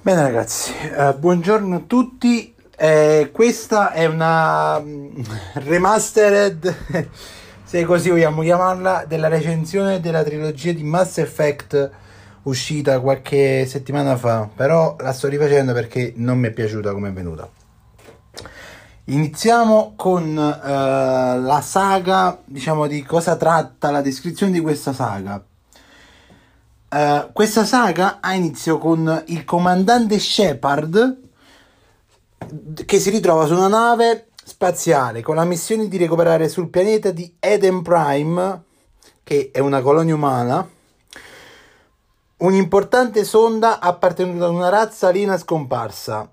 Bene ragazzi, eh, buongiorno a tutti. Eh, questa è una mm, remastered, se così vogliamo chiamarla, della recensione della trilogia di Mass Effect uscita qualche settimana fa. Però la sto rifacendo perché non mi è piaciuta come è venuta. Iniziamo con uh, la saga, diciamo di cosa tratta la descrizione di questa saga. Uh, questa saga ha inizio con il comandante Shepard che si ritrova su una nave spaziale con la missione di recuperare sul pianeta di Eden Prime, che è una colonia umana, un'importante sonda appartenuta ad una razza aliena scomparsa.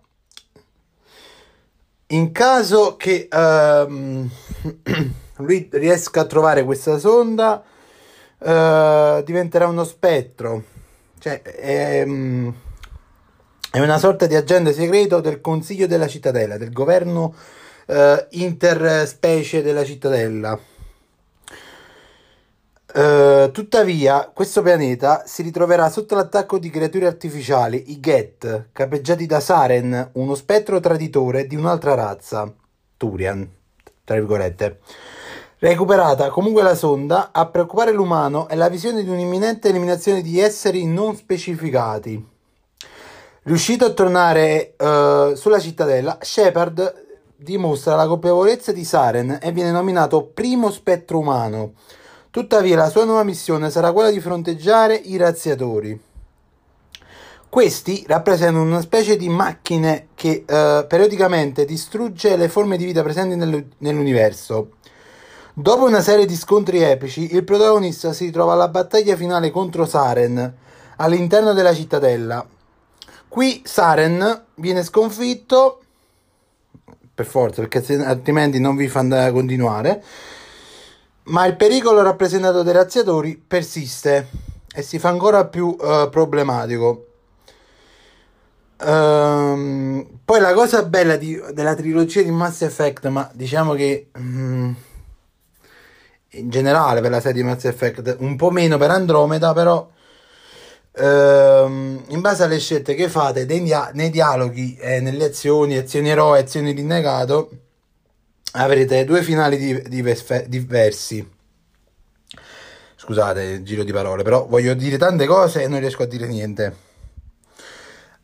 In caso che uh, lui riesca a trovare questa sonda, uh, diventerà uno spettro. Cioè, è, è, una sorta di agente segreto del Consiglio della Cittadella, del governo uh, interspecie della cittadella. Uh, tuttavia, questo pianeta si ritroverà sotto l'attacco di creature artificiali, i Geth, capeggiati da Saren, uno spettro traditore di un'altra razza, Turian, tra virgolette. Recuperata comunque la sonda, a preoccupare l'umano è la visione di un'imminente eliminazione di esseri non specificati. Riuscito a tornare uh, sulla cittadella, Shepard dimostra la colpevolezza di Saren e viene nominato primo spettro umano. Tuttavia la sua nuova missione sarà quella di fronteggiare i razziatori. Questi rappresentano una specie di macchine che uh, periodicamente distrugge le forme di vita presenti nell'universo. Dopo una serie di scontri epici, il protagonista si ritrova alla battaglia finale contro Saren all'interno della cittadella. Qui Saren viene sconfitto, per forza, perché altrimenti non vi fa continuare, ma il pericolo rappresentato dai razziatori persiste e si fa ancora più uh, problematico. Um, poi la cosa bella di, della trilogia di Mass Effect, ma diciamo che... Um, in generale per la serie di Mass Effect, un po' meno per Andromeda, però ehm, in base alle scelte che fate nei, dia- nei dialoghi e nelle azioni, azioni eroe, azioni rinnegato, avrete due finali di- di- diversi. Scusate il giro di parole, però voglio dire tante cose e non riesco a dire niente.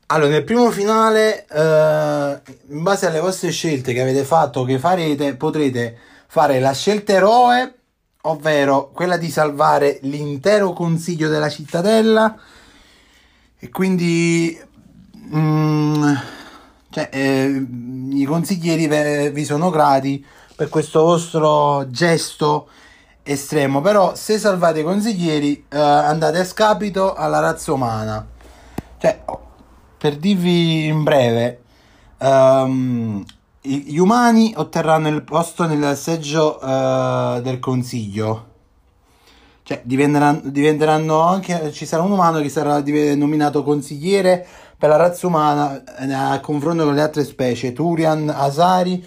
Allora, nel primo finale, eh, in base alle vostre scelte che avete fatto, che farete, potrete fare la scelta eroe ovvero quella di salvare l'intero consiglio della cittadella. E quindi mm, cioè, eh, i consiglieri vi sono grati per questo vostro gesto estremo. Però se salvate i consiglieri eh, andate a scapito alla razza umana. Cioè per dirvi in breve um, gli umani otterranno il posto nel seggio uh, del consiglio. Cioè, diventeranno, diventeranno, anche. Ci sarà un umano che sarà nominato consigliere per la razza umana eh, a confronto con le altre specie: Turian, Asari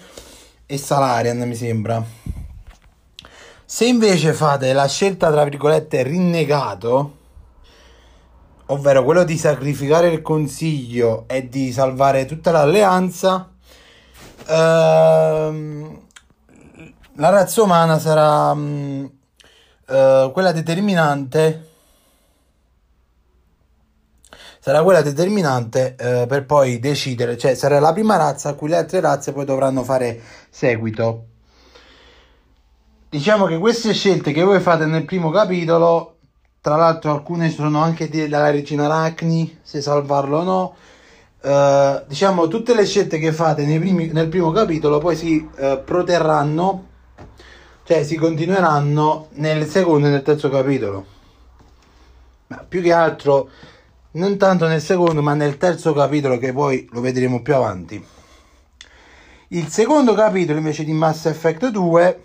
e Salarian, mi sembra. Se invece fate la scelta, tra virgolette, rinnegato, ovvero quello di sacrificare il consiglio e di salvare tutta l'alleanza Ehm, la razza umana sarà um, uh, quella determinante sarà quella determinante uh, per poi decidere, cioè sarà la prima razza a cui le altre razze poi dovranno fare seguito. Diciamo che queste scelte che voi fate nel primo capitolo, tra l'altro alcune sono anche dalla regina Arachni, se salvarlo o no, Uh, diciamo tutte le scelte che fate primi, nel primo capitolo poi si uh, proterranno cioè si continueranno nel secondo e nel terzo capitolo. Ma più che altro non tanto nel secondo ma nel terzo capitolo che poi lo vedremo più avanti. Il secondo capitolo invece di Mass Effect 2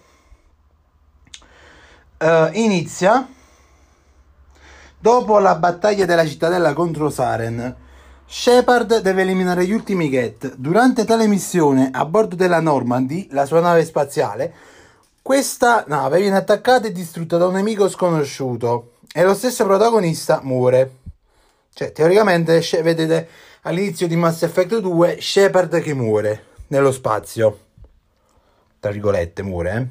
uh, eh, inizia dopo la battaglia della cittadella contro Saren Shepard deve eliminare gli ultimi Get. Durante tale missione, a bordo della Normandy, la sua nave spaziale, questa nave viene attaccata e distrutta da un nemico sconosciuto e lo stesso protagonista muore. Cioè, teoricamente, vedete all'inizio di Mass Effect 2 Shepard che muore nello spazio. Tra virgolette, muore, eh?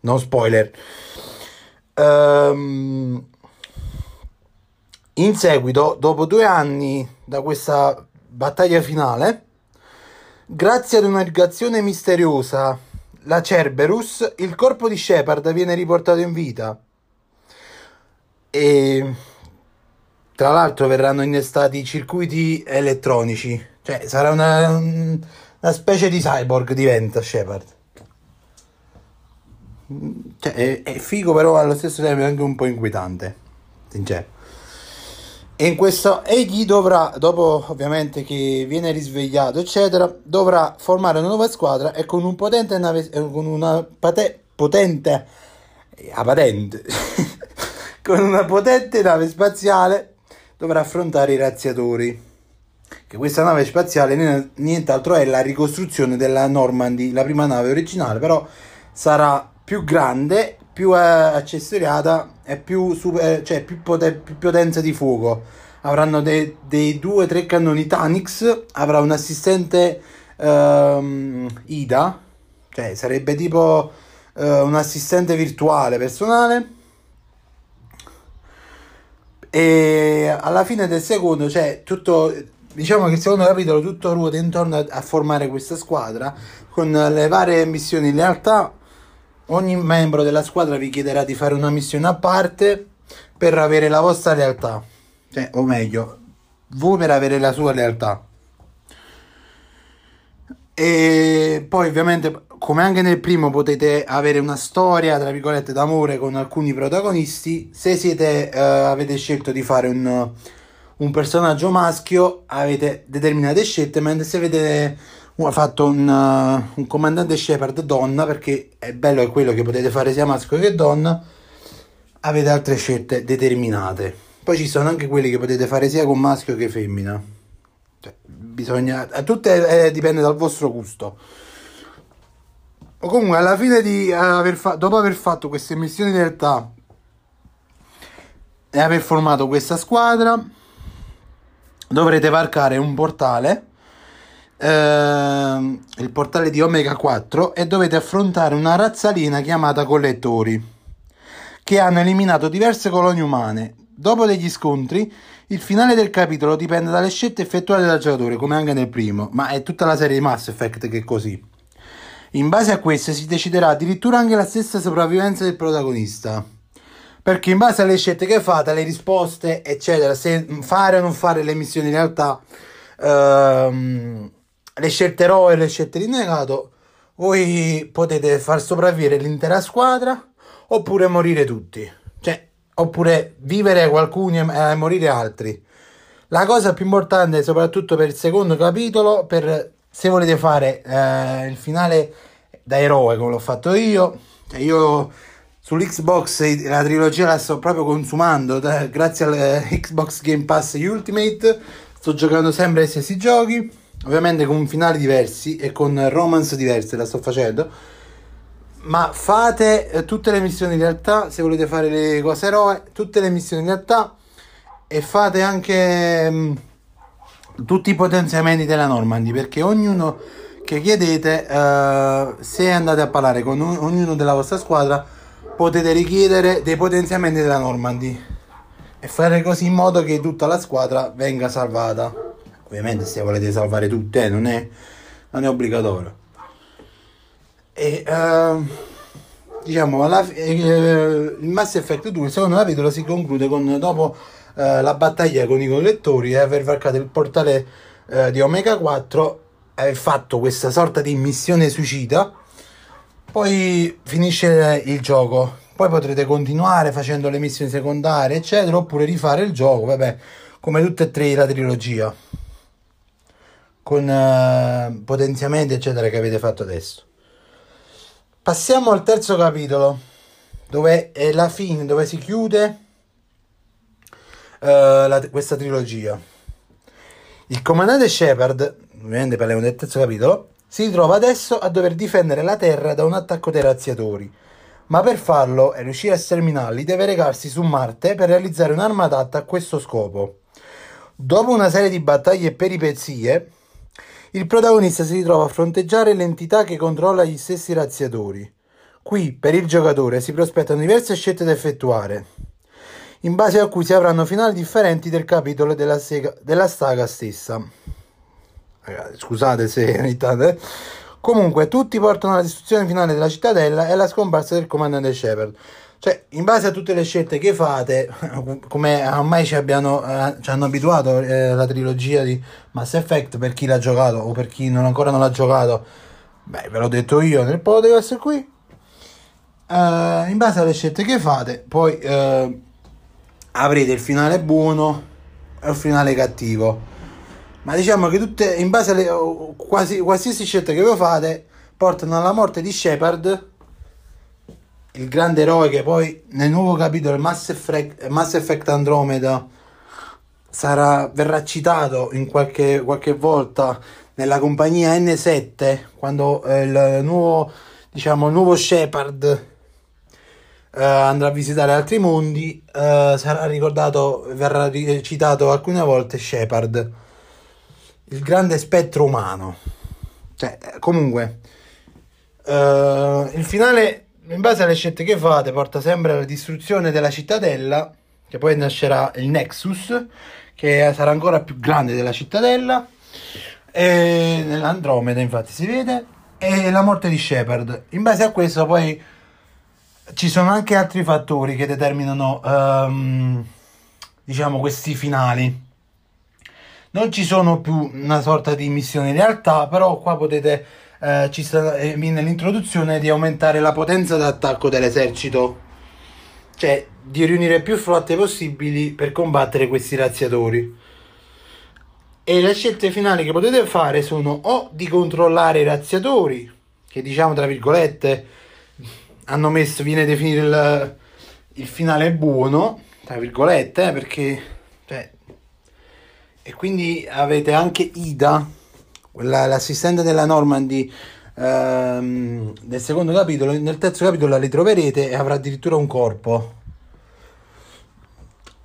Non spoiler. Um, in seguito, dopo due anni da questa battaglia finale, grazie ad un'irrigazione misteriosa, la Cerberus, il corpo di Shepard viene riportato in vita. E tra l'altro verranno innestati circuiti elettronici, cioè sarà una, una specie di cyborg diventa Shepard. Cioè, è, è, figo, però allo stesso tempo è anche un po' inquietante. Sincero. E in questo egli dovrà, dopo ovviamente che viene risvegliato, eccetera, dovrà formare una nuova squadra e con un potente nave, eh, con una pate, potente, a patente, con una potente nave spaziale dovrà affrontare i razziatori. Che questa nave spaziale nient'altro è la ricostruzione della Normandy, la prima nave originale, però sarà più grande, più eh, accessoriata e più, super, cioè più, poten- più potenza di fuoco. Avranno dei, dei due o tre cannoni Tanix, avrà un assistente ehm, Ida, cioè sarebbe tipo eh, un assistente virtuale personale e alla fine del secondo, cioè tutto, diciamo che il secondo capitolo tutto ruota intorno a, a formare questa squadra con le varie missioni in lealtà. Ogni membro della squadra vi chiederà di fare una missione a parte per avere la vostra lealtà, cioè, o meglio, voi per avere la sua lealtà. E poi ovviamente come anche nel primo potete avere una storia tra virgolette d'amore con alcuni protagonisti se siete uh, avete scelto di fare un, un, personaggio maschio avete determinate scelte mentre se avete fatto un, uh, un comandante Shepard donna perché è bello è quello che potete fare sia maschio che donna avete altre scelte determinate. Poi ci sono anche quelli che potete fare sia con maschio che femmina. Cioè, bisogna tutte eh, dipende dal vostro gusto. O comunque alla fine di aver fatto dopo aver fatto queste missioni in realtà e aver formato questa squadra dovrete varcare un portale eh, il portale di Omega 4 e dovete affrontare una razzalina chiamata collettori che hanno eliminato diverse colonie umane dopo degli scontri il finale del capitolo dipende dalle scelte effettuate dal giocatore, come anche nel primo, ma è tutta la serie di Mass Effect che è così. In base a queste si deciderà addirittura anche la stessa sopravvivenza del protagonista. Perché in base alle scelte che fate, alle risposte, eccetera, se fare o non fare le missioni in realtà, ehm, le scelte eroe e le scelte rinnegato, voi potete far sopravvivere l'intera squadra oppure morire tutti oppure vivere qualcuno e morire altri. La cosa più importante, soprattutto per il secondo capitolo, per se volete fare eh, il finale da eroe come l'ho fatto io, cioè io sull'Xbox la trilogia la sto proprio consumando grazie al eh, Game Pass Ultimate. Sto giocando sempre gli stessi giochi, ovviamente con finali diversi e con romance diverse la sto facendo. Ma fate eh, tutte le missioni in realtà se volete fare le cose eroe tutte le missioni in realtà e fate anche mh, mm, tutti i potenziamenti della Normandy perché ognuno che chiedete uh, se andate a parlare con un, ognuno della vostra squadra potete richiedere dei potenziamenti della Normandy e fare così in modo che tutta la squadra venga salvata ovviamente se volete salvare tutte eh, non, è, non è obbligatorio e uh, diciamo, alla, eh, il Mass Effect 2, il secondo capitolo, si conclude con dopo uh, la battaglia con i collettori e aver varcato il portale uh, di Omega 4, aver fatto questa sorta di missione suicida. Poi finisce il gioco. Poi potrete continuare facendo le missioni secondarie, eccetera, oppure rifare il gioco, vabbè, come tutte e tre la trilogia. Con uh, potenziamenti, eccetera, che avete fatto adesso. Passiamo al terzo capitolo, dove è la fine, dove si chiude uh, la, questa trilogia. Il comandante Shepard, ovviamente parliamo del terzo capitolo, si trova adesso a dover difendere la Terra da un attacco dei razziatori. Ma per farlo e riuscire a sterminarli deve recarsi su Marte per realizzare un'arma adatta a questo scopo. Dopo una serie di battaglie e peripezie, il protagonista si ritrova a fronteggiare l'entità che controlla gli stessi razziatori. Qui, per il giocatore, si prospettano diverse scelte da effettuare, in base a cui si avranno finali differenti del capitolo della, sega, della saga stessa. Scusate se ogni tanto... Eh. Comunque, tutti portano alla distruzione finale della cittadella e alla scomparsa del comandante Shepard. Cioè, in base a tutte le scelte che fate, come ormai ci, abbiano, eh, ci hanno abituato eh, la trilogia di Mass Effect, per chi l'ha giocato o per chi non ancora non l'ha giocato, beh, ve l'ho detto io nel podcast qui. Uh, in base alle scelte che fate, poi uh, avrete il finale buono e il finale cattivo. Ma diciamo che tutte, in base alle quasi, qualsiasi scelta che voi fate, portano alla morte di Shepard il grande eroe che poi nel nuovo capitolo Mass Effect, Mass Effect Andromeda sarà, verrà citato in qualche, qualche volta nella compagnia N7 quando eh, il nuovo diciamo nuovo Shepard eh, andrà a visitare altri mondi eh, sarà ricordato verrà citato alcune volte Shepard il grande spettro umano. Cioè comunque eh, il finale in base alle scelte che fate, porta sempre alla distruzione della cittadella, che poi nascerà il Nexus, che sarà ancora più grande della cittadella, e nell'Andromeda infatti si vede, e la morte di Shepard. In base a questo poi ci sono anche altri fattori che determinano, um, diciamo, questi finali. Non ci sono più una sorta di missione in realtà, però qua potete eh, ci sta, eh, nell'introduzione di aumentare la potenza d'attacco dell'esercito, cioè di riunire più flotte possibili per combattere questi razziatori. E le scelte finali che potete fare sono o di controllare i razziatori, che diciamo tra virgolette hanno messo, viene definito il, il finale buono, tra virgolette, eh, perché cioè, e quindi avete anche Ida la, l'assistente della Normandy ehm, nel secondo capitolo, nel terzo capitolo la ritroverete e avrà addirittura un corpo.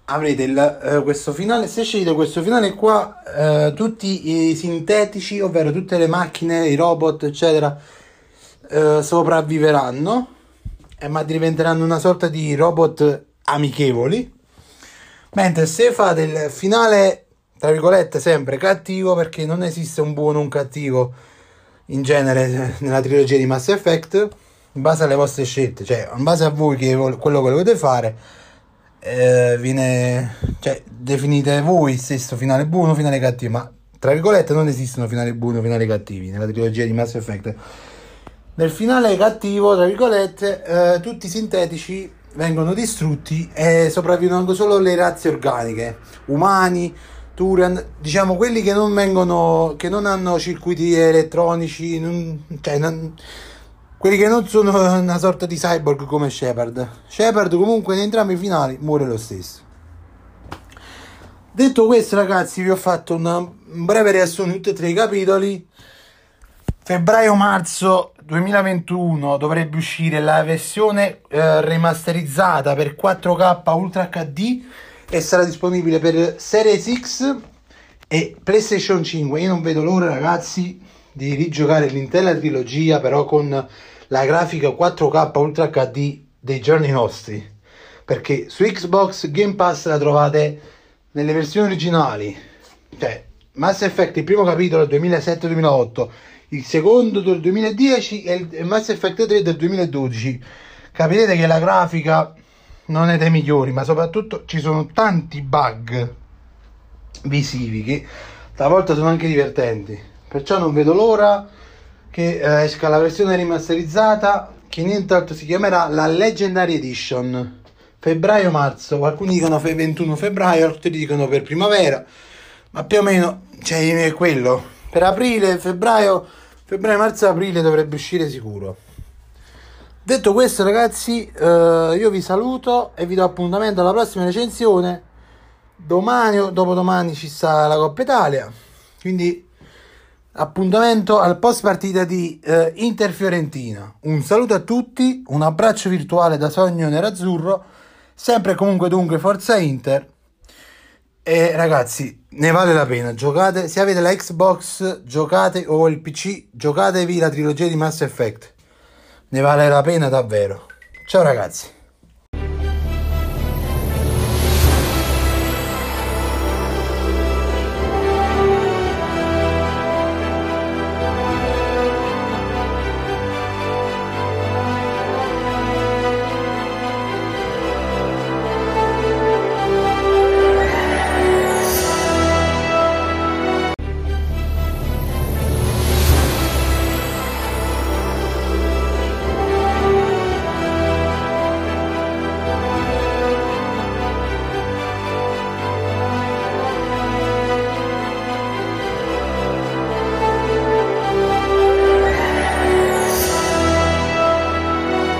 Avrete il, eh, questo finale, se scegliete questo finale qua, eh, tutti i sintetici, ovvero tutte le macchine, i robot, eccetera, eh, sopravviveranno, eh, ma diventeranno una sorta di robot amichevoli. Mentre se fate il finale tra virgolette, sempre cattivo perché non esiste un buono o un cattivo in genere nella trilogia di Mass Effect in base alle vostre scelte, cioè in base a voi che quello che volete fare eh, viene cioè definite voi stesso finale buono, finale cattivo, ma tra virgolette non esistono finali buoni o finali cattivi nella trilogia di Mass Effect. Nel finale cattivo, tra virgolette, eh, tutti i sintetici vengono distrutti e sopravvivono solo le razze organiche, umani, Turan, diciamo quelli che non vengono, che non hanno circuiti elettronici, non, cioè non, quelli che non sono una sorta di cyborg come Shepard. Shepard comunque in entrambi i finali muore lo stesso. Detto questo ragazzi vi ho fatto una, un breve riassunto di tutti e tre i capitoli. Febbraio-marzo 2021 dovrebbe uscire la versione eh, remasterizzata per 4K Ultra HD e sarà disponibile per Series X e PlayStation 5. Io non vedo l'ora, ragazzi, di rigiocare l'intera trilogia, però con la grafica 4K Ultra HD dei giorni nostri. Perché su Xbox Game Pass la trovate nelle versioni originali. Cioè, Mass Effect, il primo capitolo del 2007-2008, il secondo del 2010 e Mass Effect 3 del 2012. Capite che la grafica non è dei migliori, ma soprattutto ci sono tanti bug visivi che talvolta sono anche divertenti. Perciò non vedo l'ora che eh, esca la versione rimasterizzata che nient'altro si chiamerà la Legendary Edition. Febbraio-marzo, alcuni dicono 21 febbraio, altri dicono per primavera, ma più o meno cioè, è quello. Per aprile, febbraio, febbraio, marzo, aprile dovrebbe uscire sicuro. Detto questo, ragazzi, eh, io vi saluto e vi do appuntamento alla prossima recensione. Domani o dopodomani ci sta la Coppa Italia. Quindi appuntamento al post partita di eh, Inter Fiorentina. Un saluto a tutti, un abbraccio virtuale da Sogno Nerazzurro. Sempre comunque dunque Forza Inter. E ragazzi, ne vale la pena. Giocate, se avete la Xbox, giocate o il PC, giocatevi la trilogia di Mass Effect. Ne vale la pena davvero. Ciao ragazzi.